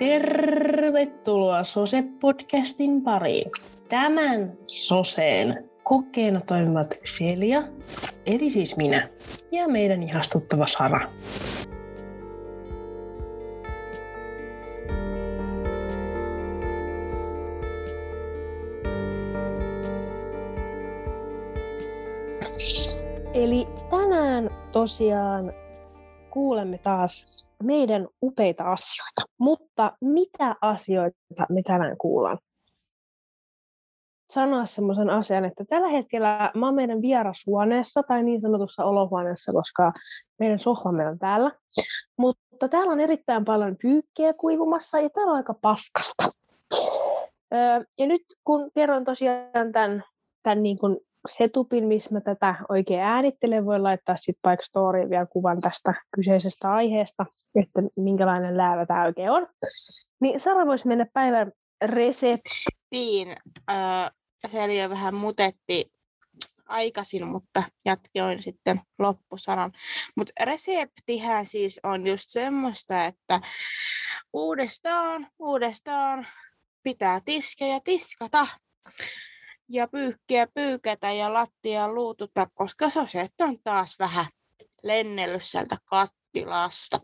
Tervetuloa Sose-podcastin pariin. Tämän Soseen kokeena toimivat Celia, eli siis minä, ja meidän ihastuttava Sara. Eli tänään tosiaan kuulemme taas meidän upeita asioita. Mutta mitä asioita me tänään kuullaan? Sanoa semmoisen asian, että tällä hetkellä mä oon meidän vierashuoneessa tai niin sanotussa olohuoneessa, koska meidän sohvamme on täällä. Mutta täällä on erittäin paljon pyykkiä kuivumassa ja täällä on aika paskasta. ja nyt kun kerron tosiaan tämän, tämän niin kuin setupin, missä mä tätä oikein äänittelen, voi laittaa sitten vaikka storyin vielä kuvan tästä kyseisestä aiheesta, että minkälainen läävä tämä oikein on. Niin Sara voisi mennä päivän reseptiin. Äh, se oli jo vähän mutetti aikaisin, mutta jatkoin sitten loppusanan. Mutta reseptihän siis on just semmoista, että uudestaan, uudestaan pitää tiskiä ja tiskata ja pyyhkiä pyykätä ja lattia luututa, koska soset on taas vähän lennellyt sieltä kattilasta.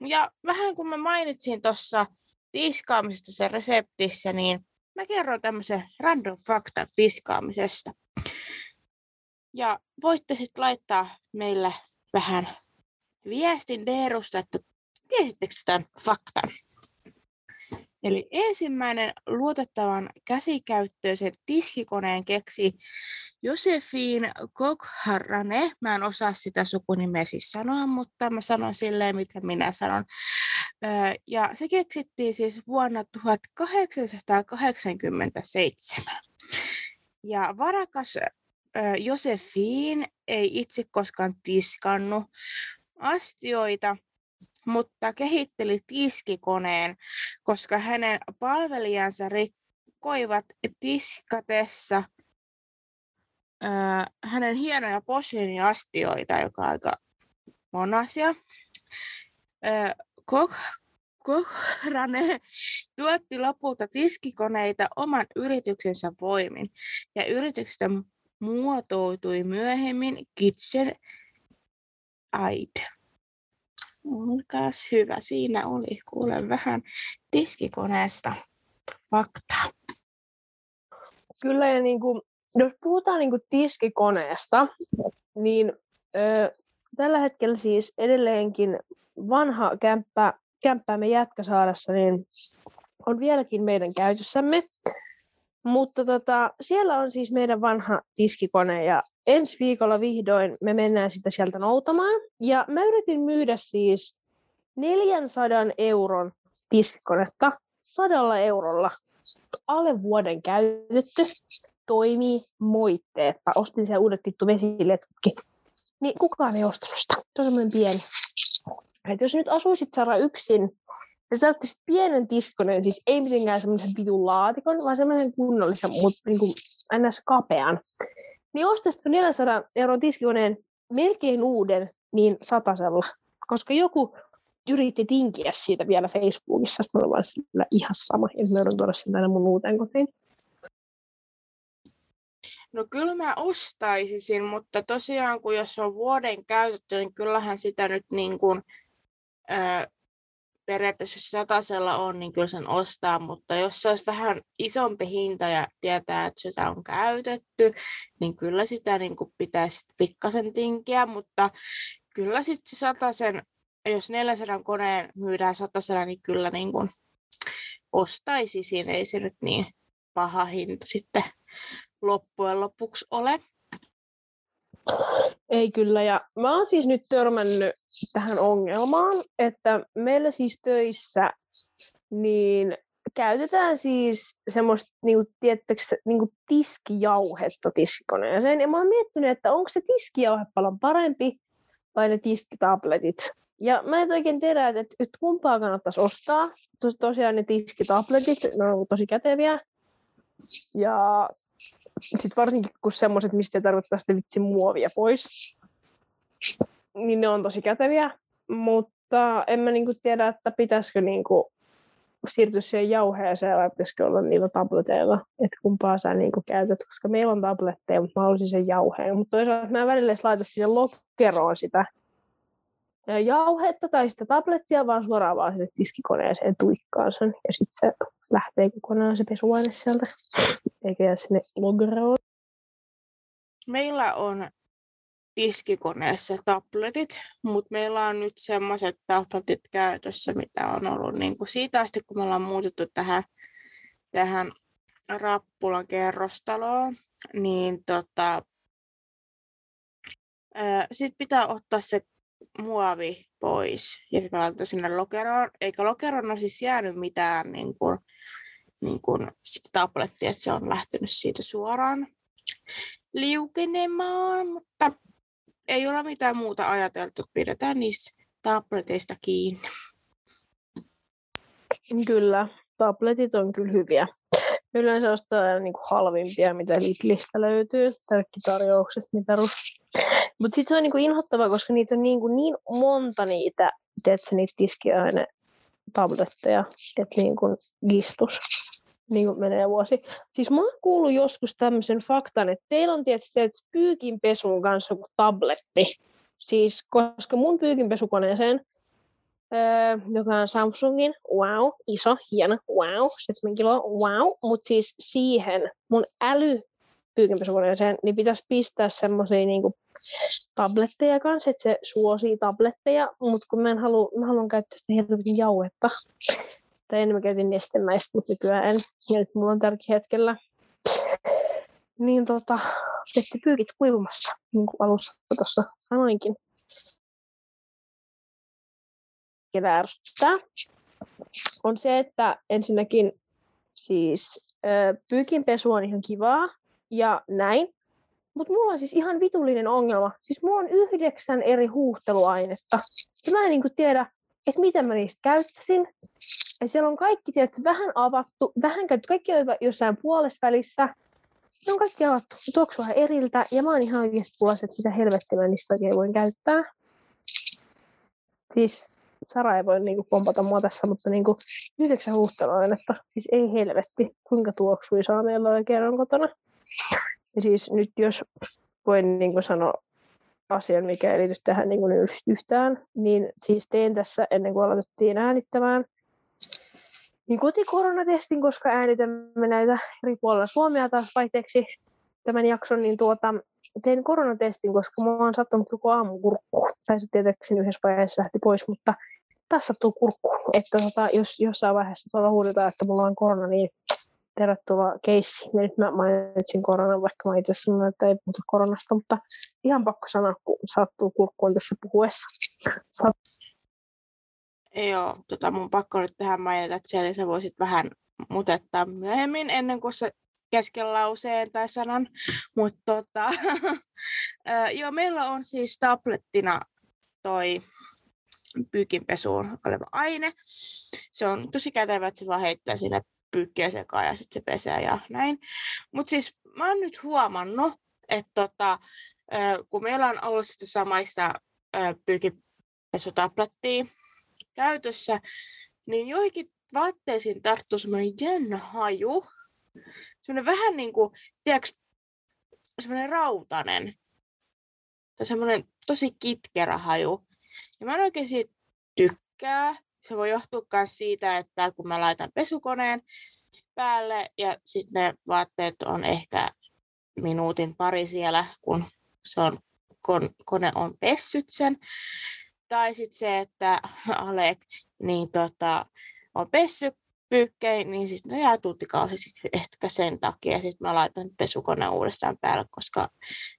Ja vähän kun mä mainitsin tuossa tiskaamisesta se reseptissä, niin mä kerron tämmöisen random faktan tiskaamisesta. Ja voitte sitten laittaa meille vähän viestin Deerusta, että tiesittekö tämän faktan? Eli ensimmäinen luotettavan käsikäyttöisen tiskikoneen keksi Josefin Kokharane. Mä en osaa sitä sukunimeä siis sanoa, mutta mä sanon silleen, mitä minä sanon. Ja se keksittiin siis vuonna 1887. Ja varakas Josefin ei itse koskaan tiskannut astioita, mutta kehitteli tiskikoneen, koska hänen palvelijansa rikkoivat tiskatessa ää, hänen hienoja posliiniastioita, joka on aika monasia. Koch, Kohrane tuotti lopulta tiskikoneita oman yrityksensä voimin, ja yrityksestä muotoutui myöhemmin Kitchen Aid. Olkaas hyvä. Siinä oli kuule vähän tiskikoneesta faktaa. Kyllä, ja niin kuin, jos puhutaan niin kuin tiskikoneesta, niin ö, tällä hetkellä siis edelleenkin vanha kämppä, kämppäämme Jätkäsaarassa niin on vieläkin meidän käytössämme. Mutta tota, siellä on siis meidän vanha tiskikone ja ensi viikolla vihdoin me mennään sitä sieltä noutamaan. Ja mä yritin myydä siis 400 euron tiskikonetta sadalla eurolla. Alle vuoden käytetty, toimii moitteetta. Ostin siellä uudet vittu vesiletkutkin. Niin kukaan ei ostanut sitä. Se on semmoinen pieni. Et jos nyt asuisit Sara yksin, ja sä tarvitsit pienen tiskoneen, siis ei mitenkään semmoisen pitun laatikon, vaan semmoisen kunnollisen, mutta niin kuin ns. kapean. Niin ostasitko 400 euron tiskikoneen melkein uuden, niin satasella. Koska joku yritti tinkiä siitä vielä Facebookissa, sitten mä sillä ihan sama, ja mä joudun tuoda sen mun uuteen kotiin. No kyllä mä ostaisin, mutta tosiaan kun jos on vuoden käytetty, niin kyllähän sitä nyt niin kuin, ää, periaatteessa jos satasella on, niin kyllä sen ostaa, mutta jos se olisi vähän isompi hinta ja tietää, että sitä on käytetty, niin kyllä sitä niin kuin pitäisi pikkasen tinkiä, mutta kyllä sitten se jos 400 koneen myydään satasella, niin kyllä niin kuin ostaisi siinä, ei se nyt niin paha hinta sitten loppujen lopuksi ole. Ei kyllä, ja mä oon siis nyt törmännyt tähän ongelmaan, että meillä siis töissä niin käytetään siis semmoista niinku, tiettäkö, niinku tiskijauhetta tiskikoneeseen. Ja mä oon miettinyt, että onko se tiskijauhe paljon parempi vai ne tiskitabletit. Ja mä en oikein tiedä, että, että kumpaa kannattaisi ostaa. Tos, tosiaan ne tiskitabletit, ne on tosi käteviä. Ja sitten varsinkin kun semmoiset, mistä ei tarvitse sitä vitsi muovia pois, niin ne on tosi käteviä. Mutta en mä niinku tiedä, että pitäisikö niinku siirtyä siihen jauheeseen vai pitäisikö olla niillä tableteilla, että kumpaa sä niin käytät, koska meillä on tabletteja, mutta mä haluaisin sen jauheen. Mutta toisaalta mä en välillä laita sinne lokeroon sitä jauhetta tai sitä tablettia, vaan suoraan vaan sinne tiskikoneeseen tuikkaan sen. Ja sitten se lähtee kokonaan se pesuaine sieltä, eikä jää sinne logeroon. Meillä on tiskikoneessa tabletit, mutta meillä on nyt semmoiset tabletit käytössä, mitä on ollut niin kuin siitä asti, kun me ollaan muutettu tähän, tähän Rappulan kerrostaloon, niin tota, sitten pitää ottaa se muovi pois ja sitten mä sinne lokeroon, eikä lokeroon ole siis jäänyt mitään niin kuin, niin kuin sitä tablettia, että se on lähtenyt siitä suoraan liukenemaan, mutta ei ole mitään muuta ajateltu. Pidetään niistä tableteista kiinni. Kyllä, tabletit on kyllä hyviä. Yleensä ostaa niin kuin halvimpia, mitä Lidlistä löytyy, tarjoukset, mitä rus. Mutta sitten se on niin kuin inhottavaa, koska niitä on niin, kuin niin monta niitä, teetkö, niitä tiskiaine tabletteja, että niin kuin gistus niin kuin menee vuosi. Siis mä oon kuullut joskus tämmöisen faktan, että teillä on tietysti että pyykinpesun kanssa joku tabletti. Siis koska mun pyykinpesukoneeseen, öö, joka on Samsungin, wow, iso, hieno, wow, 7 kiloa, wow, mutta siis siihen mun äly pyykinpesukoneeseen, niin pitäisi pistää semmoisia niinku tabletteja kanssa, että se suosii tabletteja, mutta kun mä, en halua, mä haluan käyttää sitä helvetin jauhetta, tai ennen mä käytin nestemäistä, mutta nykyään en. Ja nyt mulla on tärkeä hetkellä. Niin tota, tehti pyykit kuivumassa, niin kuin alussa tuossa sanoinkin. Ketä ärsyttää, on se, että ensinnäkin siis pyykinpesu on ihan kivaa ja näin, mutta mulla on siis ihan vitullinen ongelma. Siis mulla on yhdeksän eri huuhteluainetta. Ja mä en niin tiedä, että miten mä niistä käyttäisin. Ja siellä on kaikki tietysti, vähän avattu, vähän käytetty, kaikki on jossain puolessa välissä. Ne on kaikki avattu, tuoksuu vähän eriltä, ja mä oon ihan oikeasti pulassa, että mitä helvettiä mä niistä oikein voin käyttää. Siis Sara ei voi niinku pompata mua tässä, mutta niinku yhdeksän huuhteluainetta. Siis ei helvetti, kuinka tuoksuisaa meillä oikein on kotona. Ja siis nyt jos voin niinku sanoa asian, mikä ei liity tähän niin kuin yhtään, niin siis tein tässä ennen kuin aloitettiin äänittämään, niin kotikoronatestin, koska äänitämme näitä eri puolilla Suomea taas vaihteeksi tämän jakson, niin tuota, tein koronatestin, koska mulla on sattunut koko aamu kurkku. Tai se tietenkin yhdessä vaiheessa lähti pois, mutta taas sattuu kurkku. Että tota, jos jossain vaiheessa tuolla huudetaan, että mulla on korona, niin tervetuloa keissi. Ja nyt mä mainitsin koronan, vaikka mä itse sanoin, että ei puhuta koronasta, mutta ihan pakko sanoa, kun sattuu kurkkuun tässä puhuessa. Saat... Joo, tota, mun pakko nyt tähän mainita, että siellä sä voisit vähän mutettaa myöhemmin ennen kuin se kesken lauseen tai sanan. Mutta tota, joo, meillä on siis tablettina toi pyykinpesuun oleva aine. Se on tosi kätevä, että se vaan heittää sinne pyykkiä sekaan ja sitten se pesee ja näin. Mutta siis mä oon nyt huomannut, että tota, kun meillä on ollut sitten samaista pyykinpesutablettia käytössä, niin joihinkin vaatteisiin tarttuu semmoinen jännä haju. Semmoinen vähän niin kuin, tiedätkö, semmoinen rautanen. Tai semmoinen tosi kitkerä haju. Ja mä en oikein siitä tykkää se voi johtua myös siitä, että kun mä laitan pesukoneen päälle ja sitten ne vaatteet on ehkä minuutin pari siellä, kun se on, kon, kone on pessyt sen. Tai sitten se, että Alek niin tota, on pessy pyykkein, niin sitten ne jää tuntikausiksi ehkä sen takia. Sitten mä laitan pesukoneen uudestaan päälle, koska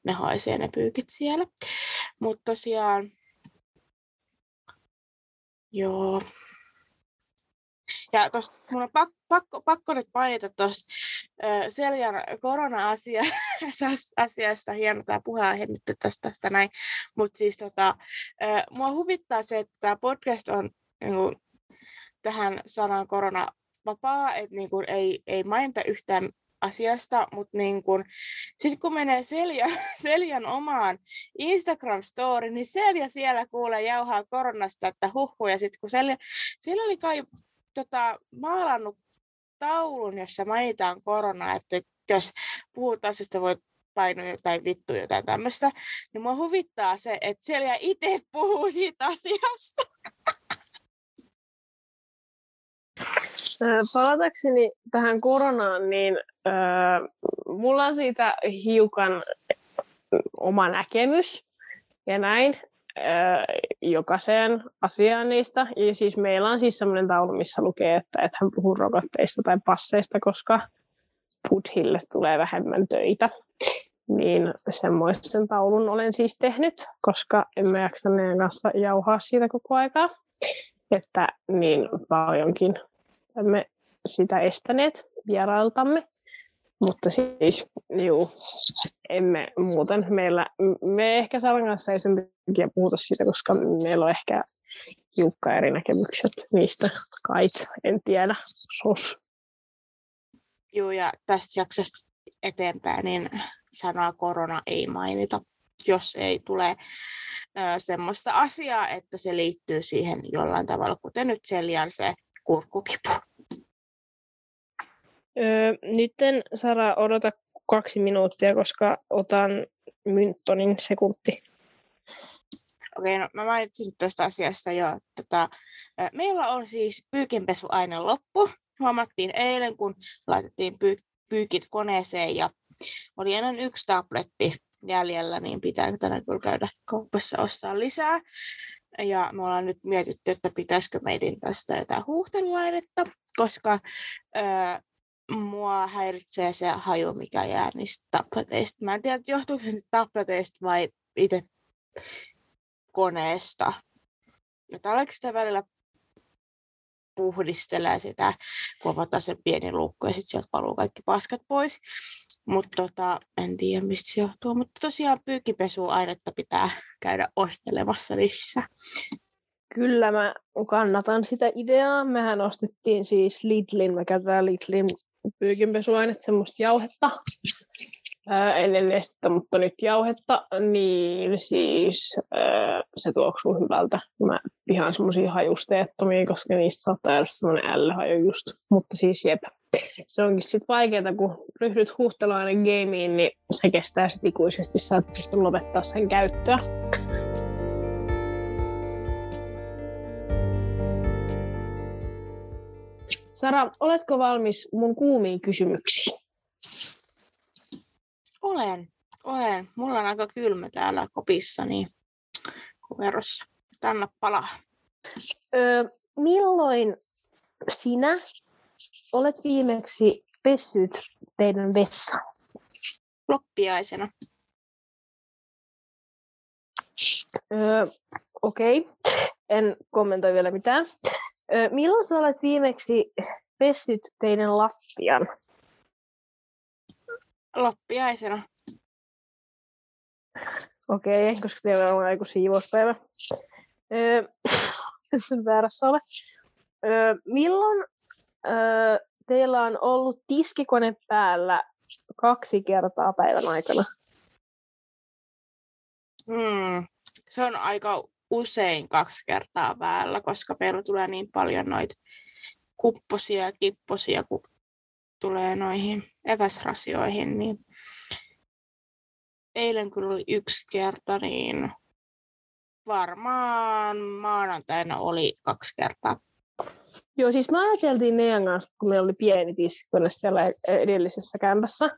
ne haisee ne pyykit siellä. Mutta tosiaan Joo. Ja tuossa mun on pakko, pakko, pakko nyt mainita tuosta Seljan korona-asiasta. Hieno tämä puheenaihe nyt tästä, tästä näin. Mutta siis tota, mua huvittaa se, että tämä podcast on niin kuin, tähän sanan korona vapaa, että niin ei, ei mainita yhtään asiasta, mutta niin kun, sit kun menee Selja, Seljan omaan Instagram-story, niin Selja siellä kuulee jauhaa koronasta, että huhhuja. ja sitten kun Selja, siellä oli kai tota, maalannut taulun, jossa mainitaan korona, että jos puhutaan asiasta, voi painua jotain vittu jotain tämmöistä, niin mua huvittaa se, että siellä itse puhuu siitä asiasta. Palatakseni tähän koronaan, niin äh, mulla on siitä hiukan oma näkemys ja näin äh, jokaiseen asiaan niistä. Ja siis meillä on siis sellainen taulu, missä lukee, että et hän puhuu rokotteista tai passeista, koska Pudhille tulee vähemmän töitä. Niin semmoisen taulun olen siis tehnyt, koska emme jaksa meidän kanssa jauhaa siitä koko aikaa. Että niin paljonkin emme sitä estäneet vierailtamme. Mutta siis, juu, emme muuten meillä, me ehkä Saran kanssa ei sen takia puhuta siitä, koska meillä on ehkä hiukka eri näkemykset niistä kait, en tiedä, sos. Joo, ja tästä jaksosta eteenpäin, niin sanaa korona ei mainita, jos ei tule semmoista asiaa, että se liittyy siihen jollain tavalla, kuten nyt Seljan se kurkkukipu. Öö, nytten Sara odota kaksi minuuttia, koska otan Mynttonin sekunti. Okei, no mä mainitsin tuosta asiasta jo. Tota, meillä on siis pyykinpesuaine loppu. Huomattiin eilen, kun laitettiin pyy- pyykit koneeseen ja oli enää yksi tabletti jäljellä, niin pitää tänään kyllä käydä kaupassa ostaa lisää. Ja me ollaan nyt mietitty, että pitäisikö meidän tästä jotain huuhteluainetta, koska öö, mua häiritsee se haju, mikä jää niistä tableteista. Mä en tiedä, johtuuko se tableteista vai itse koneesta. Että oliko sitä välillä puhdistelee sitä, kun avataan se pieni luukku ja sitten sieltä paluu kaikki paskat pois. Mutta tota, en tiedä mistä se johtuu. Mutta tosiaan pyykipesuainetta pitää käydä ostelemassa lisää. Kyllä mä kannatan sitä ideaa. Mehän ostettiin siis Lidlin, me käytetään Lidlin pyykinpesuainetta, semmoista jauhetta. Ää, ennen nestettä, mutta nyt jauhetta, niin siis ää, se tuoksuu hyvältä. Mä pihaan semmoisia hajusteettomia, koska niistä saattaa jäädä semmoinen ällöhaju just. Mutta siis jep, se onkin sitten vaikeaa, kun ryhdyt huuhteluainen gameen, niin se kestää sitten ikuisesti, sä et pysty lopettaa sen käyttöä. Sara, oletko valmis mun kuumiin kysymyksiin? Olen, olen. Mulla on aika kylmä täällä kopissa, niin kuverossa. Tänne palaa. Öö, milloin sinä olet viimeksi pessyt teidän vessa? Loppiaisena. Öö, Okei, okay. en kommentoi vielä mitään. Öö, milloin sä olet viimeksi pessyt teidän lattian? Loppiaisena. Okei, okay, koska teillä on joku siivouspäivä. Öö, sen väärässä ole. Öö, milloin öö, teillä on ollut tiskikone päällä kaksi kertaa päivän aikana? Hmm. Se on aika usein kaksi kertaa päällä, koska meillä tulee niin paljon noita kupposia ja kipposia, kun tulee noihin eväsrasioihin, niin eilen kun oli yksi kerta, niin varmaan maanantaina oli kaksi kertaa. Joo, siis mä ajateltiin meidän kanssa, kun meillä oli pieni tiskikone siellä edellisessä kämpässä,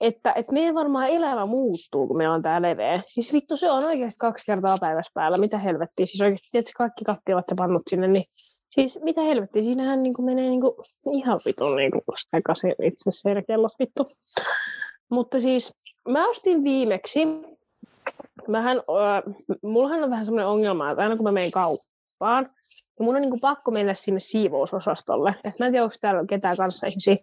että, että meidän varmaan elämä muuttuu, kun meillä on tää leveä. Siis vittu, se on oikeasti kaksi kertaa päivässä päällä. Mitä helvettiä? Siis oikeasti, tietysti kaikki kattilat ja pannut sinne, niin siis mitä helvettiä? Siinähän niin kuin menee niin kuin ihan vitun niin sekaisin itse se kellot vittu. Mutta siis mä ostin viimeksi, mähän, äh, mullahan on vähän semmoinen ongelma, että aina kun mä menen kauppaan, niin mun on niin kuin pakko mennä sinne siivousosastolle. Et mä en tiedä, onko täällä ketään kanssa ihmisiä.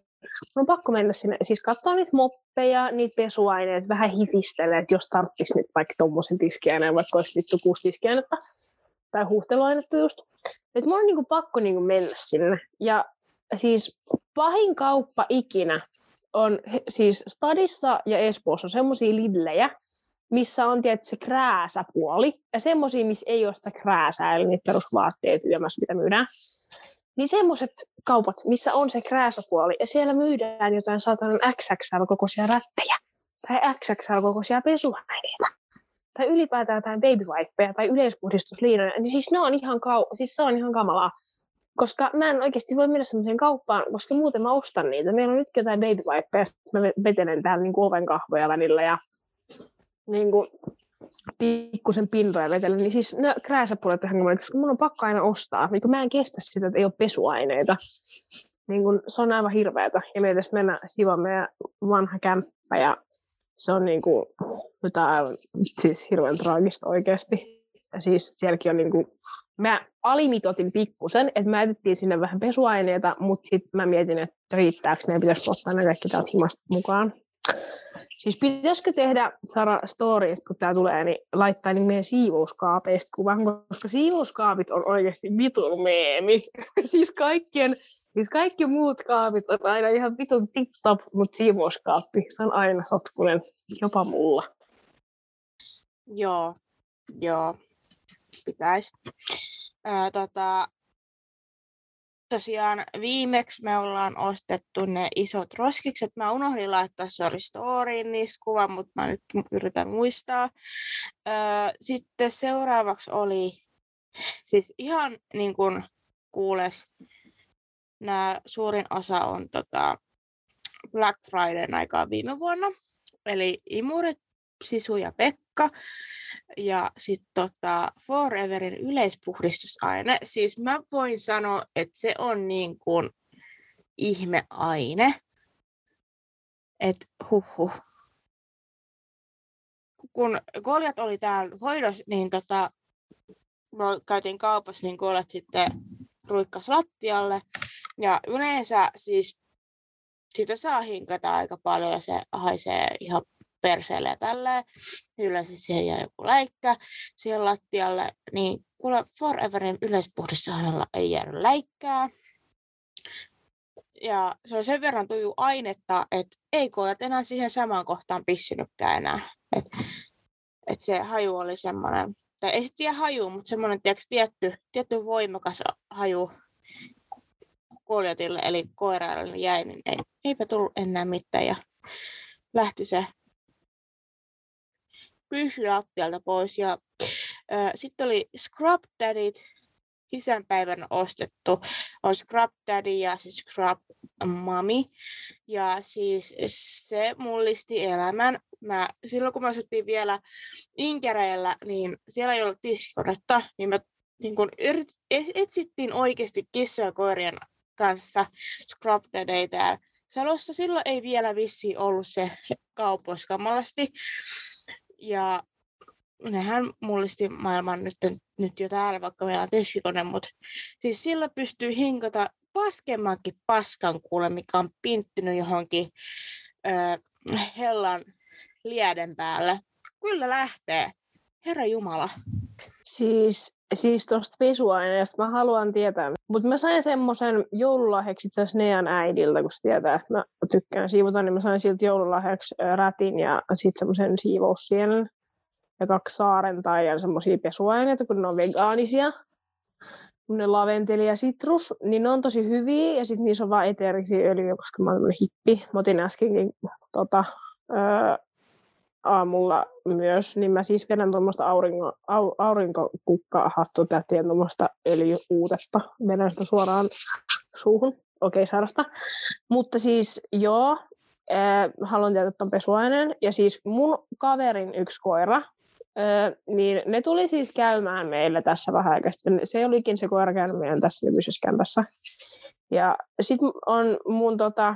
Mun on pakko mennä sinne, siis katsoa niitä moppeja, niitä pesuaineita, vähän hifistellä, että jos tarvitsisi nyt vaikka tommosen tiskiaineen, vaikka olisi vittu kuusi tiskiainetta, tai huuhteluainetta just. Että mun on niin kuin pakko niin kuin mennä sinne. Ja siis pahin kauppa ikinä on siis Stadissa ja Espoossa semmoisia lidlejä, missä on tietysti se krääsäpuoli, ja semmoisia, missä ei ole sitä krääsää, eli niitä perusvaatteet ylemmässä, mitä myydään. Niin semmoiset kaupat, missä on se krääsäpuoli, ja siellä myydään jotain saatanan XXL-kokoisia rättejä, tai XXL-kokoisia pesuaineita, tai ylipäätään jotain babywipeja tai yleispuhdistusliinoja, niin siis ne on ihan, kau- siis se on ihan kamalaa. Koska mä en oikeasti voi mennä semmoiseen kauppaan, koska muuten mä ostan niitä. Meillä on nyt jotain babywipeja, mä vetelen täällä niin oven kahvoja välillä ja niin kuin, pikkusen pintoja vetellä, niin siis ne krääsäpuolet ihan kamala, koska mun on pakko aina ostaa. Niin mä en kestä sitä, että ei ole pesuaineita. Niin kun, se on aivan hirveätä. Ja me edes mennä siivaa meidän vanha kämppä ja se on niin kuin, jotain siis hirveän traagista oikeasti. Ja siis sielläkin on niin kuin, mä alimitotin pikkusen, että mä jätettiin sinne vähän pesuaineita, mutta sitten mä mietin, että riittääkö ne, pitäisi ottaa ne kaikki täältä himasta mukaan. Siis pitäisikö tehdä, Sara, stories, kun tämä tulee, niin laittaa niin meidän siivouskaapeista kuvan, koska siivouskaapit on oikeasti vitun meemi. siis kaikkien, siis kaikki muut kaapit on aina ihan vitun tip-top, mutta siivouskaappi, se on aina sotkunen, jopa mulla. Joo, joo, pitäisi. Ää, tota, tosiaan viimeksi me ollaan ostettu ne isot roskikset. Mä unohdin laittaa sorry storyin niistä kuvan, mutta mä nyt yritän muistaa. sitten seuraavaksi oli siis ihan niin kuin kuules, nämä suurin osa on tota Black Friday aikaa viime vuonna. Eli Imurit, Sisu ja Pekka ja sitten tota Foreverin yleispuhdistusaine. Siis mä voin sanoa, että se on niin kuin ihmeaine. Että huhhuh. Kun koljat oli täällä hoidossa, niin tota, me käytiin kaupassa, niin koljat sitten ruikkas lattialle. Ja yleensä siis sitä saa hinkata aika paljon ja se haisee ihan perseelle ja tälleen. Yleensä siihen jää joku läikkä siihen lattialle. Niin kuule Foreverin yleispuhdistusaineella ei jäänyt läikkää. Ja se on sen verran tuju ainetta, että ei koet enää siihen samaan kohtaan pissinytkään enää. Et, et se haju oli semmoinen, tai ei sitten haju, mutta semmoinen tiedätkö, tietty, tietty voimakas haju koljatille, eli koiraille jäi, niin ei, eipä tullut enää mitään. Ja lähti se pyyhky lattialta pois. Ja sitten oli Scrub Daddyt, isänpäivän ostettu. On Scrub Daddy ja siis Scrub Mami. Ja siis se mullisti elämän. Mä, silloin kun me asuttiin vielä Inkereillä, niin siellä ei ollut tiskikonetta, niin me niin kun yrit, etsittiin oikeasti kissoja koirien kanssa Scrub Daddyitä. Salossa silloin ei vielä vissi ollut se kaupoissa kamalasti. Ja nehän mullisti maailman nyt, nyt jo täällä, vaikka meillä on teskikone, mutta siis sillä pystyy hinkata paskemmankin paskan kuule, mikä on pinttynyt johonkin ö, hellan lieden päälle. Kyllä lähtee. Herra Jumala. Siis, siis tuosta pesuaineesta mä haluan tietää. Mutta mä sain semmoisen joululahjaksi itse asiassa Nean äidiltä, kun se tietää, että mä tykkään siivota, niin mä sain siltä joululahjaksi rätin ja sitten semmoisen siivoussienen ja kaksi saarentaa ja semmoisia pesuaineita, kun ne on vegaanisia. Ne laventeli ja sitrus, niin ne on tosi hyviä ja sitten niissä on vaan eteerisiä öljyjä, koska mä oon hippi. Mä otin äskenkin tota, öö, aamulla myös, niin mä siis vedän tuommoista aurinko, au, aurinkokukkahattutätiä tuommoista öljyuutetta. Vedän sitä suoraan suuhun. Okei, okay, sairasta. Mutta siis joo, äh, haluan tietää tuon pesuaineen. Ja siis mun kaverin yksi koira, Öö, niin ne tuli siis käymään meillä tässä vähän aikaa sitten. Se olikin se koira käynyt meidän tässä nykyisessä kämpässä. Ja sitten on mun tota,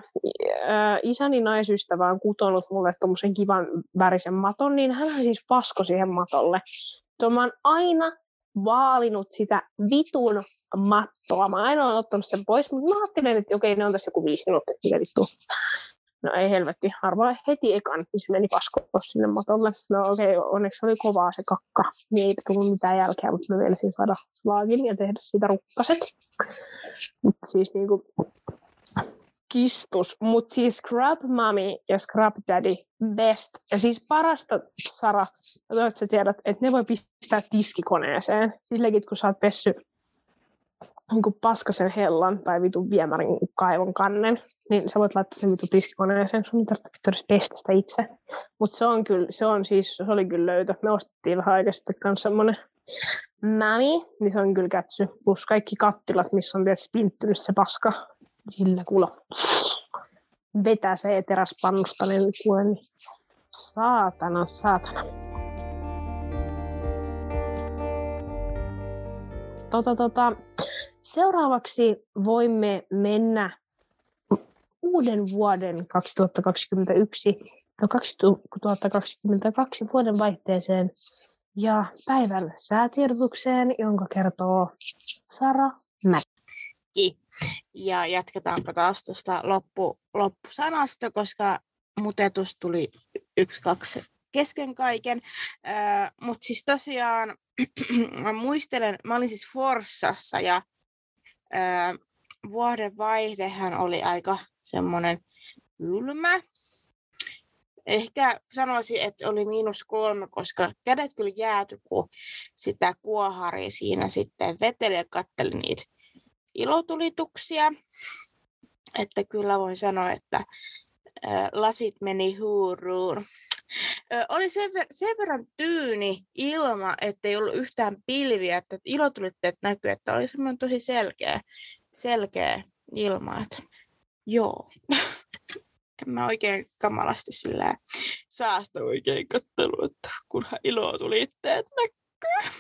isäni naisystävä on kutonut mulle tuommoisen kivan värisen maton, niin hän siis pasko siihen matolle. Tuo mä oon aina vaalinut sitä vitun mattoa. Mä aina olen ottanut sen pois, mutta mä ajattelin, että okei, ne on tässä joku viisi minuuttia, vittu. No ei helvetti, harvoin heti ekan, niin se meni paskoon sinne matolle. No okei, okay, onneksi oli kovaa se kakka, niin ei tullut mitään jälkeä, mutta mä meinasin saada slaagin ja tehdä siitä rukkaset. Mutta siis niinku kistus, mutta siis Scrub Mommy ja Scrub Daddy best. Ja siis parasta, Sara, että sä tiedät, että ne voi pistää tiskikoneeseen. Siis legit, kun sä oot pessy niin paskasen hellan tai vitun viemärin kaivon kannen, niin sä voit laittaa sen vitun tiskikoneeseen, sun ei tarvitse edes pestä sitä itse. Mutta se on kyllä, se on siis, se oli kyllä löytö. Me ostettiin vähän sitten kanssa semmonen mämi, niin se on kyllä kätsy. Plus kaikki kattilat, missä on tietysti pinttynyt se paska. Sillä kuulla vetää se teräspannusta, niin kuule, niin saatana, saatana. Tota, tota, seuraavaksi voimme mennä uuden vuoden 2021 ja 2022 vuoden vaihteeseen ja päivän säätiedotukseen, jonka kertoo Sara Mäkki. Ja jatketaanpa taas tuosta loppu, loppusanasta, koska mutetus tuli yksi, kaksi kesken kaiken. Mutta siis tosiaan mä muistelen, mä olin siis Forssassa ja vuoden vaihdehan oli aika semmoinen kylmä. Ehkä sanoisin, että oli miinus kolme, koska kädet kyllä jääty, kun sitä kuohari siinä sitten veteli ja katteli niitä ilotulituksia. Että kyllä voin sanoa, että lasit meni huuruun. Oli sen, ver- sen verran tyyni ilma, ettei ollut yhtään pilviä, että ilotulitteet näkyy, että oli semmoinen tosi selkeä, selkeä ilma. Että joo. en mä oikein kamalasti sillä saasta oikein kattelu, että kunhan ilotulitteet näkyy.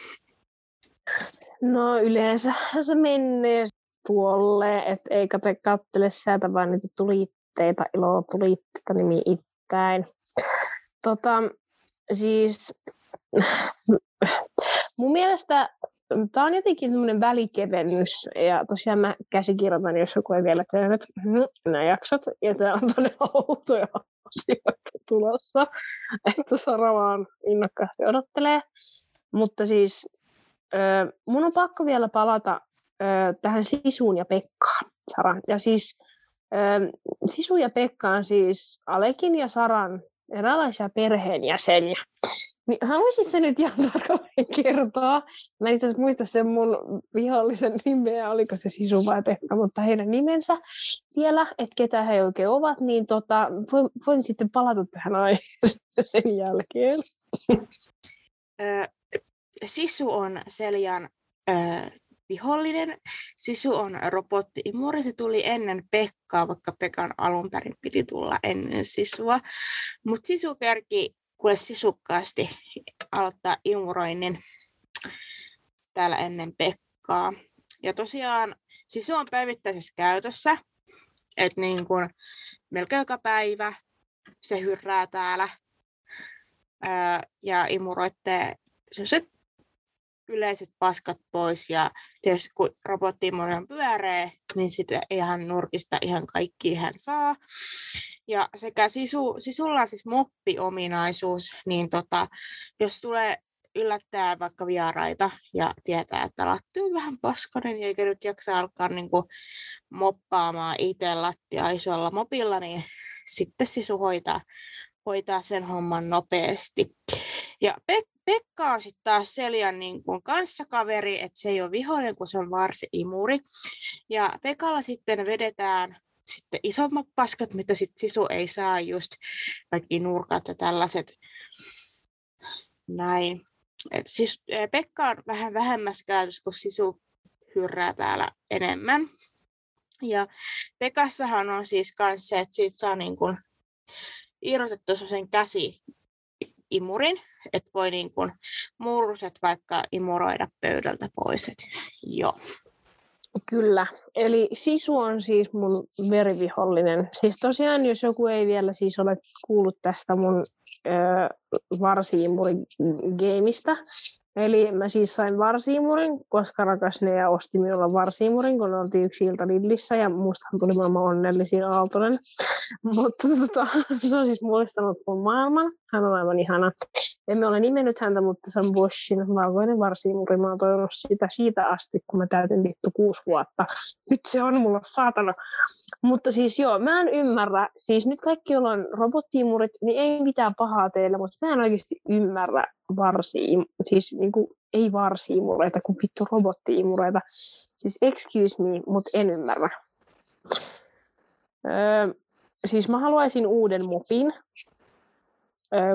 No yleensä se menee tuolle, että ei kate kattele sieltä vaan niitä tulitteita, ilotulitteita nimittäin. Tota, siis mun mielestä tämä on jotenkin semmoinen välikevennys, ja tosiaan mä käsikirjoitan, jos joku ei vielä tehnyt nämä jaksot, ja täällä on todella outoja asioita tulossa, että Sara vaan innokkaasti odottelee. Mutta siis mun on pakko vielä palata tähän Sisuun ja Pekkaan, Sara. Ja siis Sisu ja Pekka on siis Alekin ja Saran eräänlaisia perheenjäseniä. Niin haluaisit se nyt ihan tarkalleen kertoa? Mä en itse asiassa muista sen mun vihollisen nimeä, oliko se Sisu vai Pekka, mutta heidän nimensä vielä, että ketä he oikein ovat, niin tota, voin, voin sitten palata tähän aiheeseen sen jälkeen. Sisu on Seljan vihollinen. Sisu on robotti-imuri. Se tuli ennen Pekkaa, vaikka Pekan alun perin piti tulla ennen Sisua. Mutta Sisu kerki kuule sisukkaasti aloittaa imuroinnin täällä ennen Pekkaa. Ja tosiaan Sisu on päivittäisessä käytössä. Että niin kuin melkein joka päivä se hyrrää täällä ää, ja imuroitte sellaiset yleiset paskat pois ja tietysti kun robottiimuri on pyöreä, niin sitä ihan nurkista ihan kaikki hän saa. Ja sekä sisu, sisulla on siis moppiominaisuus, niin tota, jos tulee yllättää vaikka vieraita ja tietää, että lattia vähän paskanen eikä nyt jaksa alkaa niin kuin moppaamaan itse lattia isolla mopilla, niin sitten sisu hoitaa, hoitaa sen homman nopeasti. Ja Pek- Pekka on sitten taas Seljan niin kuin kanssakaveri, että se ei ole vihollinen, kun se on varsin imuri. Ja Pekalla sitten vedetään sitten isommat paskat, mitä sitten sisu ei saa, just kaikki nurkat ja tällaiset. Näin. Et siis Pekka on vähän vähemmässä käytössä, kun sisu hyrrää täällä enemmän. Ja Pekassahan on siis myös se, että siitä saa niin kuin irrotettua sen käsi imurin, että voi niin kuin murruset vaikka imuroida pöydältä pois. Et joo. Kyllä, eli Sisu on siis mun verivihollinen. Siis tosiaan, jos joku ei vielä siis ole kuullut tästä mun varsiimurin gameista, Eli mä siis sain varsiimurin, koska rakas ne ja osti minulle varsiimurin, kun oltiin yksi ilta Lidlissä ja mustahan tuli maailman onnellisin Aaltonen. Mutta tota, se on siis muistanut mun maailman. Hän on aivan ihana. Emme ole nimennyt häntä, mutta se on Boschin valkoinen varsiimuri. Mä oon toivonut sitä siitä asti, kun mä täytin vittu kuusi vuotta. Nyt se on mulla saatana. Mutta siis joo, mä en ymmärrä. Siis nyt kaikki, joilla on robottiimurit, niin ei mitään pahaa teille, mutta mä en oikeasti ymmärrä, varsi, siis niin kuin, ei varsiimureita, kuin vittu robottiimureita. Siis excuse me, mutta en ymmärrä. Öö, siis mä haluaisin uuden mopin,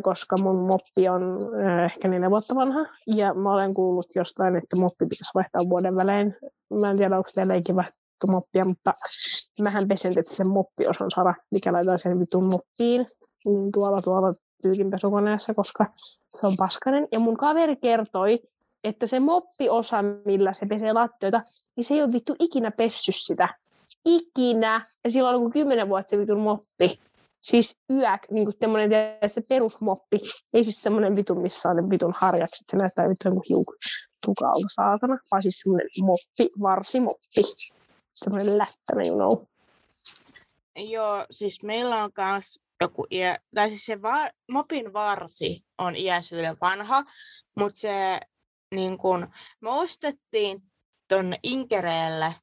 koska mun moppi on ehkä neljä vuotta vanha. Ja mä olen kuullut jostain, että moppi pitäisi vaihtaa vuoden välein. Mä en tiedä, onko teillä ikinä moppia, mutta mähän pesen sen moppiosan Sara, mikä laitetaan sen vitun moppiin. Niin tuolla tuolla pyykinpesukoneessa, koska se on paskanen. Ja mun kaveri kertoi, että se moppiosa, millä se pesee lattioita, niin se ei ole vittu ikinä pessy sitä. Ikinä. Ja silloin on kymmenen vuotta se vitun moppi. Siis yök, niin kuin semmoinen se perusmoppi. Ei siis semmoinen vitun, missä on ne vitun harjakset. Se näyttää vittu jonkun hiuk tukalta saatana. Vaan siis semmoinen moppi, varsimoppi. Semmoinen lättämä, you know. Joo, siis meillä on myös joku iä, tai siis se va, mopin varsi on iäisyyden vanha, mutta se niin kun, me ostettiin tuonne Inkereelle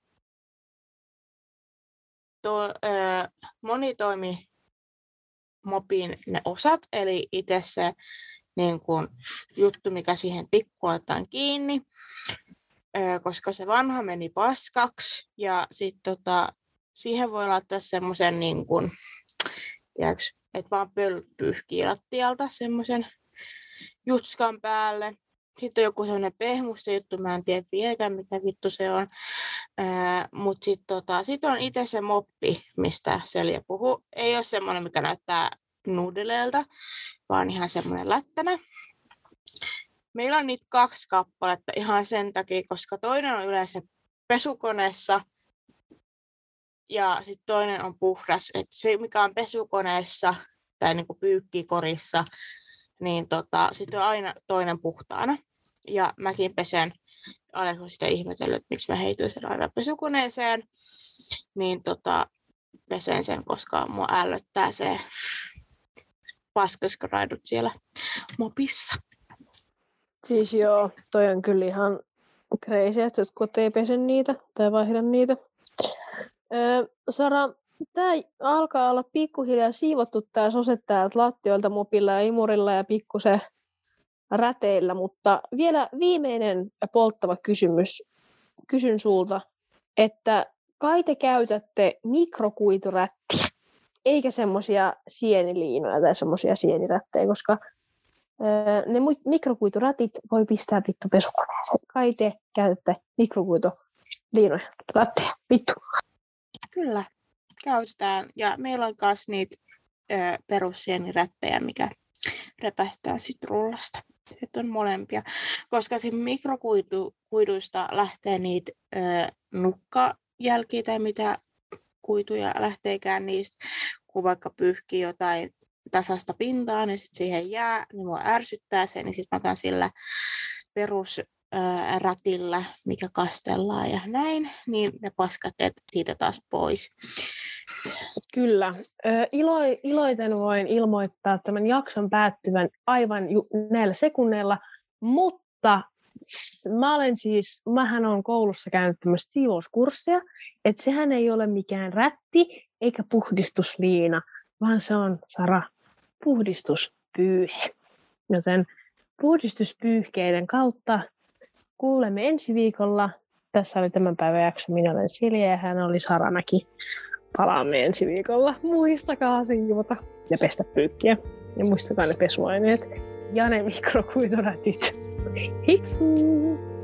to, ö, monitoimi mopin ne osat, eli itse se niin kun, juttu, mikä siihen tikkuun kiinni, ö, koska se vanha meni paskaksi, ja sitten tota, siihen voi laittaa semmoisen niin että vaan pöl pyyhkii lattialta semmoisen jutskan päälle. Sitten on joku sellainen pehmusta juttu, mä en tiedä vieläkään mikä vittu se on. Mutta sitten tota, sit on itse se moppi, mistä Selja puhuu. Ei ole semmoinen, mikä näyttää nudeleelta, vaan ihan semmoinen lättänä. Meillä on niitä kaksi kappaletta ihan sen takia, koska toinen on yleensä pesukoneessa ja sitten toinen on puhdas. Et se, mikä on pesukoneessa tai niin pyykkikorissa, niin tota, sitten on aina toinen puhtaana. Ja mäkin pesen, Alex on sitä ihmetellyt, miksi mä heitän sen aina pesukoneeseen, niin tota, pesen sen, koska mua ällöttää se paskaskraidut siellä mopissa. Siis joo, toi on kyllä ihan crazy, että jotkut ei pese niitä tai vaihda niitä. Öö, Sara, tämä alkaa olla pikkuhiljaa siivottu tämä sose täältä lattioilta mopilla ja imurilla ja pikkusen räteillä, mutta vielä viimeinen polttava kysymys. Kysyn sulta, että kai te käytätte mikrokuiturättiä, eikä semmoisia sieniliinoja tai semmoisia sienirättejä, koska ne mikrokuiturätit voi pistää vittu pesukoneeseen. Kai te käytätte mikrokuituliinoja, rättejä, vittu. Kyllä, käytetään. Ja meillä on myös niitä perussienirättejä, mikä repästää sitten rullasta. Että on molempia. Koska siinä mikrokuiduista lähtee niitä ö, nukkajälkiä tai mitä kuituja lähteekään niistä, kun vaikka pyyhkii jotain tasasta pintaa, niin sitten siihen jää, niin mua ärsyttää se, niin sitten mä otan sillä perus rätillä, mikä kastellaan ja näin, niin ne paskat siitä taas pois. Kyllä. Ilo, iloiten voin ilmoittaa tämän jakson päättyvän aivan ju- näillä sekunneilla, mutta mä olen siis, mähän on koulussa käynyt tämmöistä siivouskurssia, että sehän ei ole mikään rätti eikä puhdistusliina, vaan se on, Sara, puhdistuspyyhe. Joten puhdistuspyyhkeiden kautta kuulemme ensi viikolla. Tässä oli tämän päivän jakso. Minä olen Silja ja hän oli Saramäki. Palaamme ensi viikolla. Muistakaa siivota ja pestä pyykkiä. Ja muistakaa ne pesuaineet ja ne mikrokuitorätit. Hipsuu!